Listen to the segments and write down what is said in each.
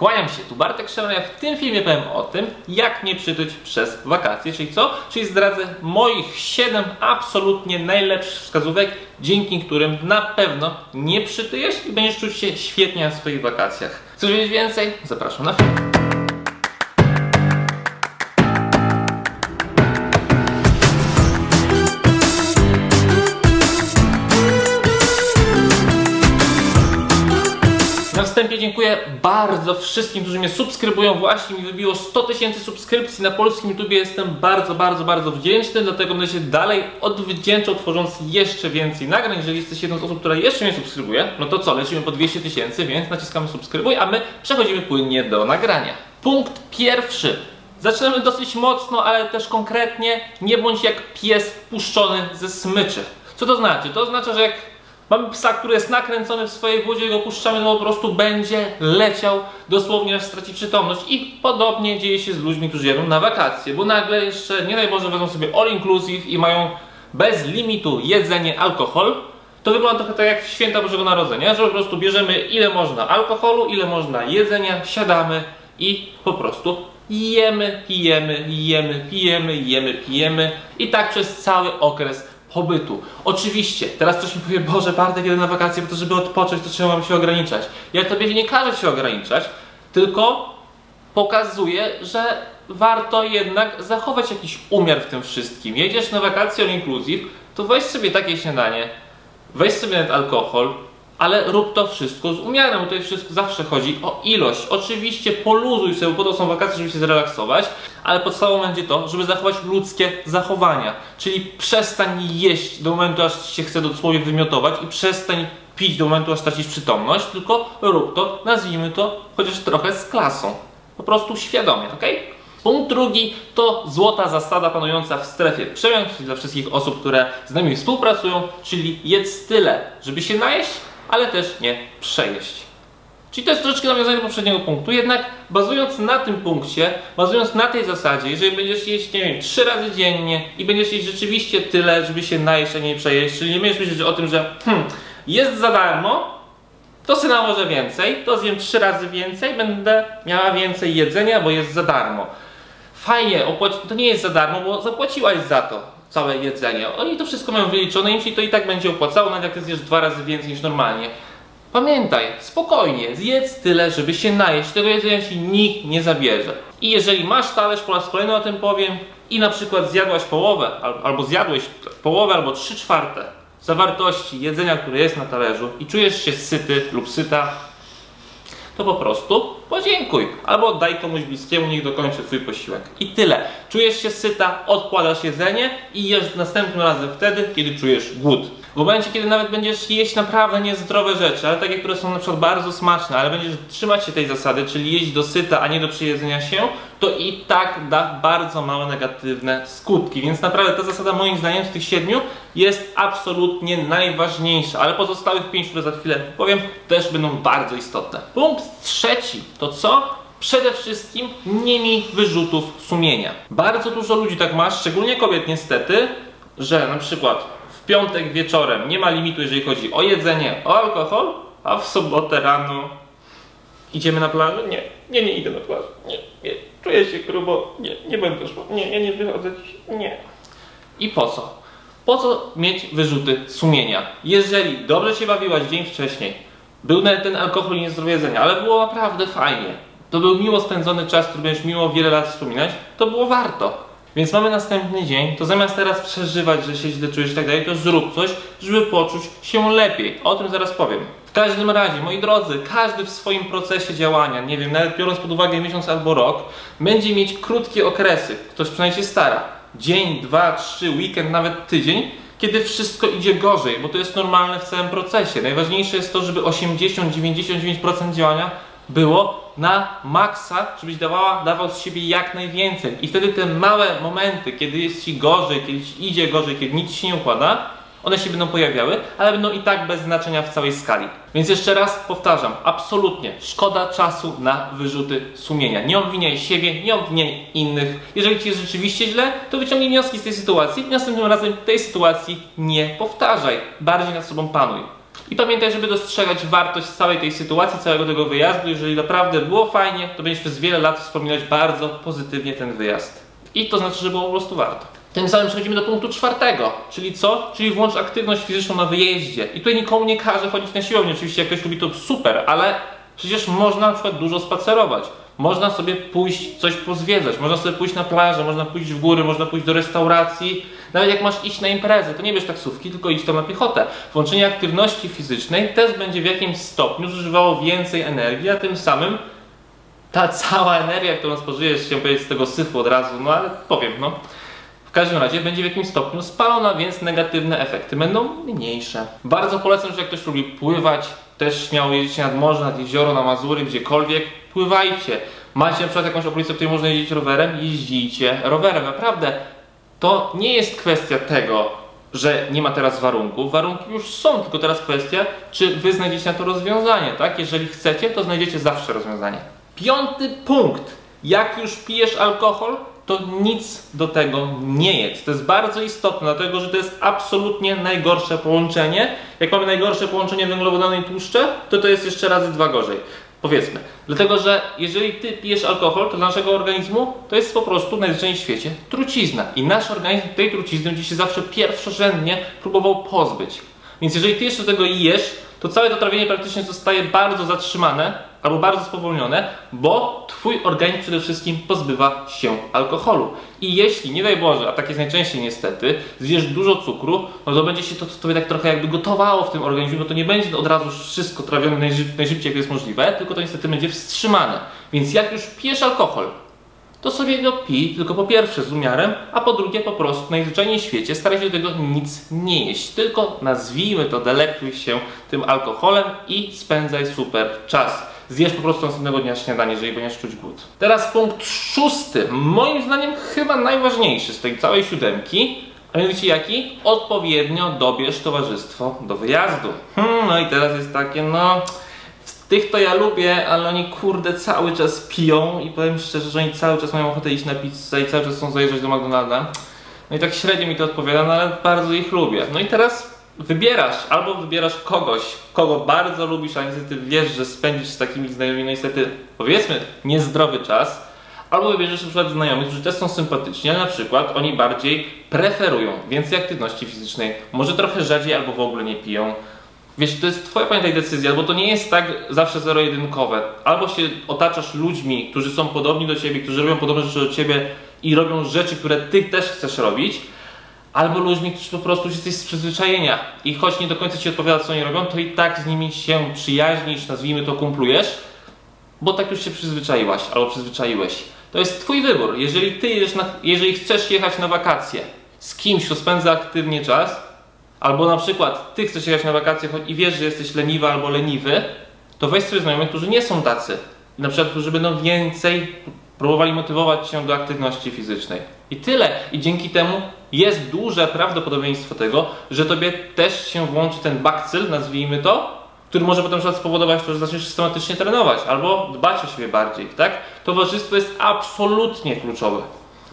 Kłaniam się, tu Bartek Szemra. Ja w tym filmie powiem o tym, jak nie przytyć przez wakacje, czyli co? Czyli zdradzę moich 7 absolutnie najlepszych wskazówek, dzięki którym na pewno nie przytyjesz i będziesz czuć się świetnie na swoich wakacjach. Chcesz wiedzieć więcej? Zapraszam na film. Na wstępie dziękuję bardzo wszystkim, którzy mnie subskrybują. Właśnie mi wybiło 100 tysięcy subskrypcji na polskim YouTube. Jestem bardzo, bardzo, bardzo wdzięczny, dlatego będę się dalej odwdzięczał, tworząc jeszcze więcej nagrań. Jeżeli jesteś jedną z osób, która jeszcze mnie subskrybuje, no to co, lecimy po 200 tysięcy, więc naciskamy subskrybuj, a my przechodzimy płynnie do nagrania. Punkt pierwszy. Zaczynamy dosyć mocno, ale też konkretnie. Nie bądź jak pies puszczony ze smyczy. Co to znaczy? To oznacza, że jak Mamy psa, który jest nakręcony w swojej wodzie, go puszczamy, no po prostu będzie leciał dosłownie aż straci przytomność. I podobnie dzieje się z ludźmi, którzy jadą na wakacje, bo nagle jeszcze, nie daj Boże, wezmą sobie all inclusive i mają bez limitu jedzenie, alkohol. To wygląda trochę tak jak w święta Bożego Narodzenia, że po prostu bierzemy ile można alkoholu, ile można jedzenia, siadamy i po prostu jemy, pijemy, jemy, pijemy, jemy, pijemy i tak przez cały okres pobytu. Oczywiście, teraz ktoś mi powie, Boże, Bartek, jeden na wakacje, bo to żeby odpocząć, to trzeba się ograniczać. Ja tobie nie każę się ograniczać, tylko pokazuję, że warto jednak zachować jakiś umiar w tym wszystkim. Jedziesz na wakacje all inclusive, to weź sobie takie śniadanie, weź sobie nawet alkohol, ale rób to wszystko z umiarem, bo tutaj wszystko zawsze chodzi o ilość. Oczywiście poluzuj sobie, bo to są wakacje, żeby się zrelaksować, ale podstawą będzie to, żeby zachować ludzkie zachowania. Czyli przestań jeść do momentu, aż się chce dosłownie wymiotować i przestań pić do momentu, aż tracisz przytomność, tylko rób to, nazwijmy to, chociaż trochę z klasą. Po prostu świadomie, ok? Punkt drugi to złota zasada panująca w strefie przemian, czyli dla wszystkich osób, które z nami współpracują, czyli jedz tyle, żeby się najeść, ale też nie przejeść. Czyli to jest troszeczkę nawiązanie do poprzedniego punktu, jednak bazując na tym punkcie, bazując na tej zasadzie, jeżeli będziesz jeść, nie wiem, trzy razy dziennie i będziesz jeść rzeczywiście tyle, żeby się najeść, a nie przejeść, czyli nie będziesz myśleć o tym, że hmm, jest za darmo, to sobie nałożę więcej, to zjem trzy razy więcej, będę miała więcej jedzenia, bo jest za darmo. Fajnie, to nie jest za darmo, bo zapłaciłaś za to całe jedzenie. Oni to wszystko mają wyliczone, im się to i tak będzie opłacało, nawet jak ty zjesz dwa razy więcej niż normalnie. Pamiętaj, spokojnie, zjedz tyle, żeby się najeść, tego jedzenia ci nikt nie zabierze. I jeżeli masz talerz, po raz kolejny o tym powiem, i na przykład zjadłaś połowę, albo zjadłeś połowę, albo trzy czwarte zawartości jedzenia, które jest na talerzu i czujesz się syty lub syta, to po prostu podziękuj. Albo daj komuś bliskiemu, niech dokończy twój posiłek. I tyle. Czujesz się syta, odkładasz jedzenie i jesz następnym razem wtedy, kiedy czujesz głód. W momencie, kiedy nawet będziesz jeść naprawdę niezdrowe rzeczy, ale takie, które są na przykład bardzo smaczne, ale będziesz trzymać się tej zasady, czyli jeść do syta, a nie do przyjedzenia się, to i tak da bardzo małe negatywne skutki. Więc naprawdę ta zasada moim zdaniem z tych siedmiu jest absolutnie najważniejsza, ale pozostałych pięć, które za chwilę powiem, też będą bardzo istotne. Punkt trzeci to co? Przede wszystkim nie miej wyrzutów sumienia. Bardzo dużo ludzi tak ma, szczególnie kobiet niestety, że na przykład piątek wieczorem nie ma limitu, jeżeli chodzi o jedzenie, o alkohol, a w sobotę rano idziemy na plażę? Nie, nie, nie idę na plażę. Nie, nie, czuję się grubo, nie, nie będę szło. Nie, ja nie wychodzę dziś. Nie. I po co? Po co mieć wyrzuty sumienia? Jeżeli dobrze się bawiłaś dzień wcześniej, był ten alkohol i niezdrowe jedzenie, ale było naprawdę fajnie. To był miło spędzony czas, który będziesz miło wiele lat wspominać, to było warto. Więc mamy następny dzień, to zamiast teraz przeżywać, że się źle czujesz i tak dalej, to zrób coś, żeby poczuć się lepiej. O tym zaraz powiem. W każdym razie, moi drodzy, każdy w swoim procesie działania, nie wiem, nawet biorąc pod uwagę miesiąc albo rok, będzie mieć krótkie okresy. Ktoś przynajmniej się stara. Dzień, dwa, trzy, weekend, nawet tydzień, kiedy wszystko idzie gorzej, bo to jest normalne w całym procesie. Najważniejsze jest to, żeby 80-99% działania było na maksa, żebyś dawała, dawał z siebie jak najwięcej. I wtedy te małe momenty, kiedy jest Ci gorzej, kiedy Ci idzie gorzej, kiedy nic się nie układa, one się będą pojawiały, ale będą i tak bez znaczenia w całej skali. Więc jeszcze raz powtarzam, absolutnie szkoda czasu na wyrzuty sumienia. Nie obwiniaj siebie, nie obwiniaj innych. Jeżeli Ci jest rzeczywiście źle, to wyciągnij wnioski z tej sytuacji i następnym razem tej sytuacji nie powtarzaj. Bardziej nad sobą panuj. I pamiętaj, żeby dostrzegać wartość całej tej sytuacji, całego tego wyjazdu. Jeżeli naprawdę było fajnie, to będziesz przez wiele lat wspominać bardzo pozytywnie ten wyjazd. I to znaczy, że było po prostu warto. Tym samym przechodzimy do punktu czwartego, czyli co? Czyli włącz aktywność fizyczną na wyjeździe. I tutaj nikomu nie każe chodzić na siłownię. Oczywiście jak ktoś lubi to super, ale przecież można na przykład dużo spacerować. Można sobie pójść coś pozwiedzać, można sobie pójść na plażę, można pójść w góry, można pójść do restauracji. Nawet jak masz iść na imprezę, to nie bierz taksówki, tylko idź tam na piechotę. Włączenie aktywności fizycznej też będzie w jakimś stopniu zużywało więcej energii, a tym samym ta cała energia, którą spożyjesz, się powiedzieć z tego syfu od razu, no ale powiem, no. W każdym razie będzie w jakimś stopniu spalona, więc negatywne efekty będą mniejsze. Bardzo polecam, że jak ktoś lubi pływać, też śmiało jeździć nad morze, nad jezioro, na Mazury, gdziekolwiek, pływajcie. Macie na przykład jakąś okolicę, w której można jeździć rowerem, jeździcie rowerem. Naprawdę, to nie jest kwestia tego, że nie ma teraz warunków. Warunki już są, tylko teraz kwestia, czy wy znajdziecie na to rozwiązanie, tak? Jeżeli chcecie, to znajdziecie zawsze rozwiązanie. Piąty punkt. Jak już pijesz alkohol, to nic do tego nie jest. To jest bardzo istotne, dlatego że to jest absolutnie najgorsze połączenie. Jak mamy najgorsze połączenie węglowodany i tłuszcze, to to jest jeszcze razy dwa gorzej. Powiedzmy. Dlatego, że jeżeli ty pijesz alkohol, to dla naszego organizmu to jest po prostu najzwyczajniej w świecie trucizna. I nasz organizm tej trucizny będzie się zawsze pierwszorzędnie próbował pozbyć. Więc jeżeli ty jeszcze tego jesz, to całe to trawienie praktycznie zostaje bardzo zatrzymane, albo bardzo spowolnione, bo Twój organizm przede wszystkim pozbywa się alkoholu. I jeśli, nie daj Boże, a tak jest najczęściej niestety, zjesz dużo cukru, no to będzie się to tobie tak trochę jakby gotowało w tym organizmie, bo to nie będzie od razu wszystko trawione najszybciej, najszybciej jak jest możliwe, tylko to niestety będzie wstrzymane. Więc jak już pijesz alkohol, to sobie go pij, tylko po pierwsze z umiarem, a po drugie po prostu najzwyczajniej w świecie staraj się do tego nic nie jeść. Tylko nazwijmy to, delektuj się tym alkoholem i spędzaj super czas zjesz po prostu następnego dnia śniadanie, jeżeli będziesz czuć głód. Teraz punkt szósty, moim zdaniem chyba najważniejszy z tej całej siódemki, a mianowicie jaki? Odpowiednio dobierz towarzystwo do wyjazdu. Hmm, no i teraz jest takie, no... Tych to ja lubię, ale oni kurde cały czas piją i powiem szczerze, że oni cały czas mają ochotę iść na pizzę i cały czas chcą zajeżdżać do McDonalda. No i tak średnio mi to odpowiada, no ale bardzo ich lubię. No i teraz wybierasz, albo wybierasz kogoś, kogo bardzo lubisz, a niestety wiesz, że spędzisz z takimi znajomymi no niestety, powiedzmy, niezdrowy czas, albo wybierzesz na przykład znajomych, którzy też są sympatyczni, ale na przykład oni bardziej preferują więcej aktywności fizycznej, może trochę rzadziej albo w ogóle nie piją. Wiesz, to jest twoja pamiętaj decyzja, bo to nie jest tak zawsze zero-jedynkowe. Albo się otaczasz ludźmi, którzy są podobni do ciebie, którzy robią podobne rzeczy do ciebie i robią rzeczy, które ty też chcesz robić, albo ludźmi, którzy po prostu jesteś z przyzwyczajenia i choć nie do końca ci odpowiada, co oni robią, to i tak z nimi się przyjaźnisz, nazwijmy to kumplujesz, bo tak już się przyzwyczaiłaś albo przyzwyczaiłeś. To jest twój wybór. Jeżeli ty jedziesz na, jeżeli chcesz jechać na wakacje z kimś, kto spędza aktywnie czas, albo na przykład ty chcesz jechać na wakacje i wiesz, że jesteś leniwa albo leniwy, to weź sobie znajomych, którzy nie są tacy. Na przykład, którzy będą więcej próbowali motywować cię do aktywności fizycznej. I tyle. I dzięki temu jest duże prawdopodobieństwo tego, że tobie też się włączy ten bakcyl, nazwijmy to, który może potem spowodować to, że zaczniesz systematycznie trenować albo dbać o siebie bardziej, tak? Towarzystwo jest absolutnie kluczowe.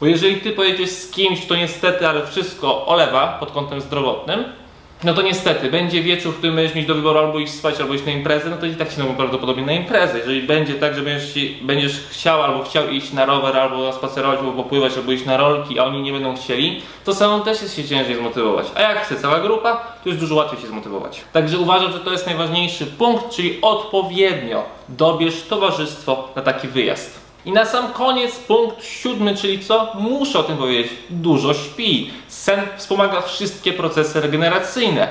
Bo jeżeli ty pojedziesz z kimś, kto niestety, ale wszystko olewa pod kątem zdrowotnym, no to niestety, będzie wieczór, w którym będziesz mieć do wyboru albo iść spać, albo iść na imprezę, no to i tak no prawdopodobnie na imprezę. Jeżeli będzie tak, że będziesz, będziesz chciał albo chciał iść na rower, albo spacerować, albo popływać, albo iść na rolki, a oni nie będą chcieli, to samą też jest się ciężej zmotywować. A jak chce cała grupa, to jest dużo łatwiej się zmotywować. Także uważam, że to jest najważniejszy punkt, czyli odpowiednio dobierz towarzystwo na taki wyjazd. I na sam koniec punkt siódmy, czyli co? Muszę o tym powiedzieć. Dużo śpi. Sen wspomaga wszystkie procesy regeneracyjne.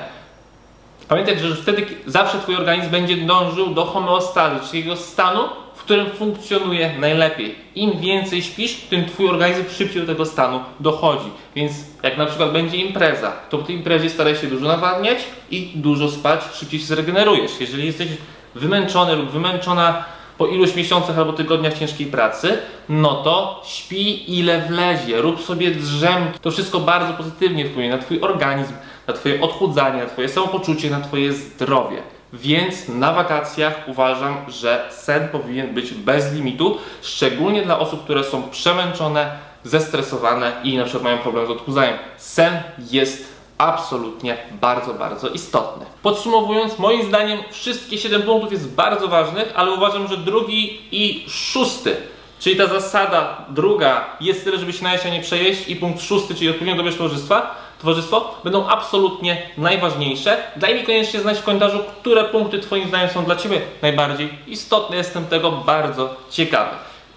Pamiętaj, że wtedy zawsze Twój organizm będzie dążył do homeostazy, czyli takiego stanu, w którym funkcjonuje najlepiej. Im więcej śpisz, tym Twój organizm szybciej do tego stanu dochodzi. Więc jak na przykład będzie impreza, to po tej imprezie staraj się dużo nawadniać i dużo spać, szybciej się zregenerujesz. Jeżeli jesteś wymęczony lub wymęczona po iluś miesiącach albo tygodniach ciężkiej pracy, no to śpi ile wlezie, rób sobie drzemki. To wszystko bardzo pozytywnie wpłynie na Twój organizm, na Twoje odchudzanie, na Twoje samopoczucie, na Twoje zdrowie. Więc na wakacjach uważam, że sen powinien być bez limitu, szczególnie dla osób, które są przemęczone, zestresowane i na przykład mają problem z odchudzaniem. Sen jest absolutnie bardzo, bardzo istotny. Podsumowując, moim zdaniem wszystkie 7 punktów jest bardzo ważnych, ale uważam, że drugi i szósty Czyli ta zasada druga jest tyle, żeby się najeść, a nie przejeść i punkt szósty, czyli odpowiednio dobierz towarzystwa, towarzystwo, będą absolutnie najważniejsze. Daj mi koniecznie znać w komentarzu, które punkty Twoim zdaniem są dla Ciebie najbardziej istotne. Jestem tego bardzo ciekawy.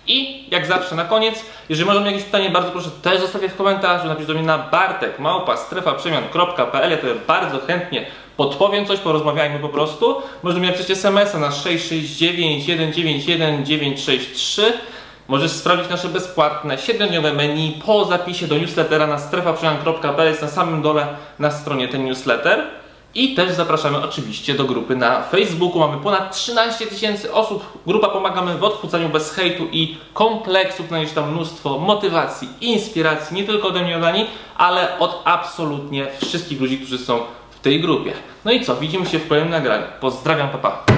I jak zawsze na koniec, jeżeli masz jakieś pytanie, bardzo proszę też zostawię w komentarzu, napisz do mnie na bartek małpa strefaprzemian.pl, ja to bardzo chętnie podpowiem coś, porozmawiajmy po prostu. Można mi napisać SMS-a na 669 191 963 Możesz sprawdzić nasze bezpłatne 7-dniowe menu po zapisie do newslettera na strefaprzemian.pl jest na samym dole na stronie ten newsletter. I też zapraszamy oczywiście do grupy na Facebooku. Mamy ponad 13 tysięcy osób. Grupa Pomagamy w odchudzaniu bez hejtu i kompleksów. Znajdziesz tam mnóstwo motywacji, inspiracji, nie tylko ode mnie Dani, ale od absolutnie wszystkich ludzi, którzy są w tej grupie. No i co? Widzimy się w kolejnym nagraniu. Pozdrawiam, papa. Pa.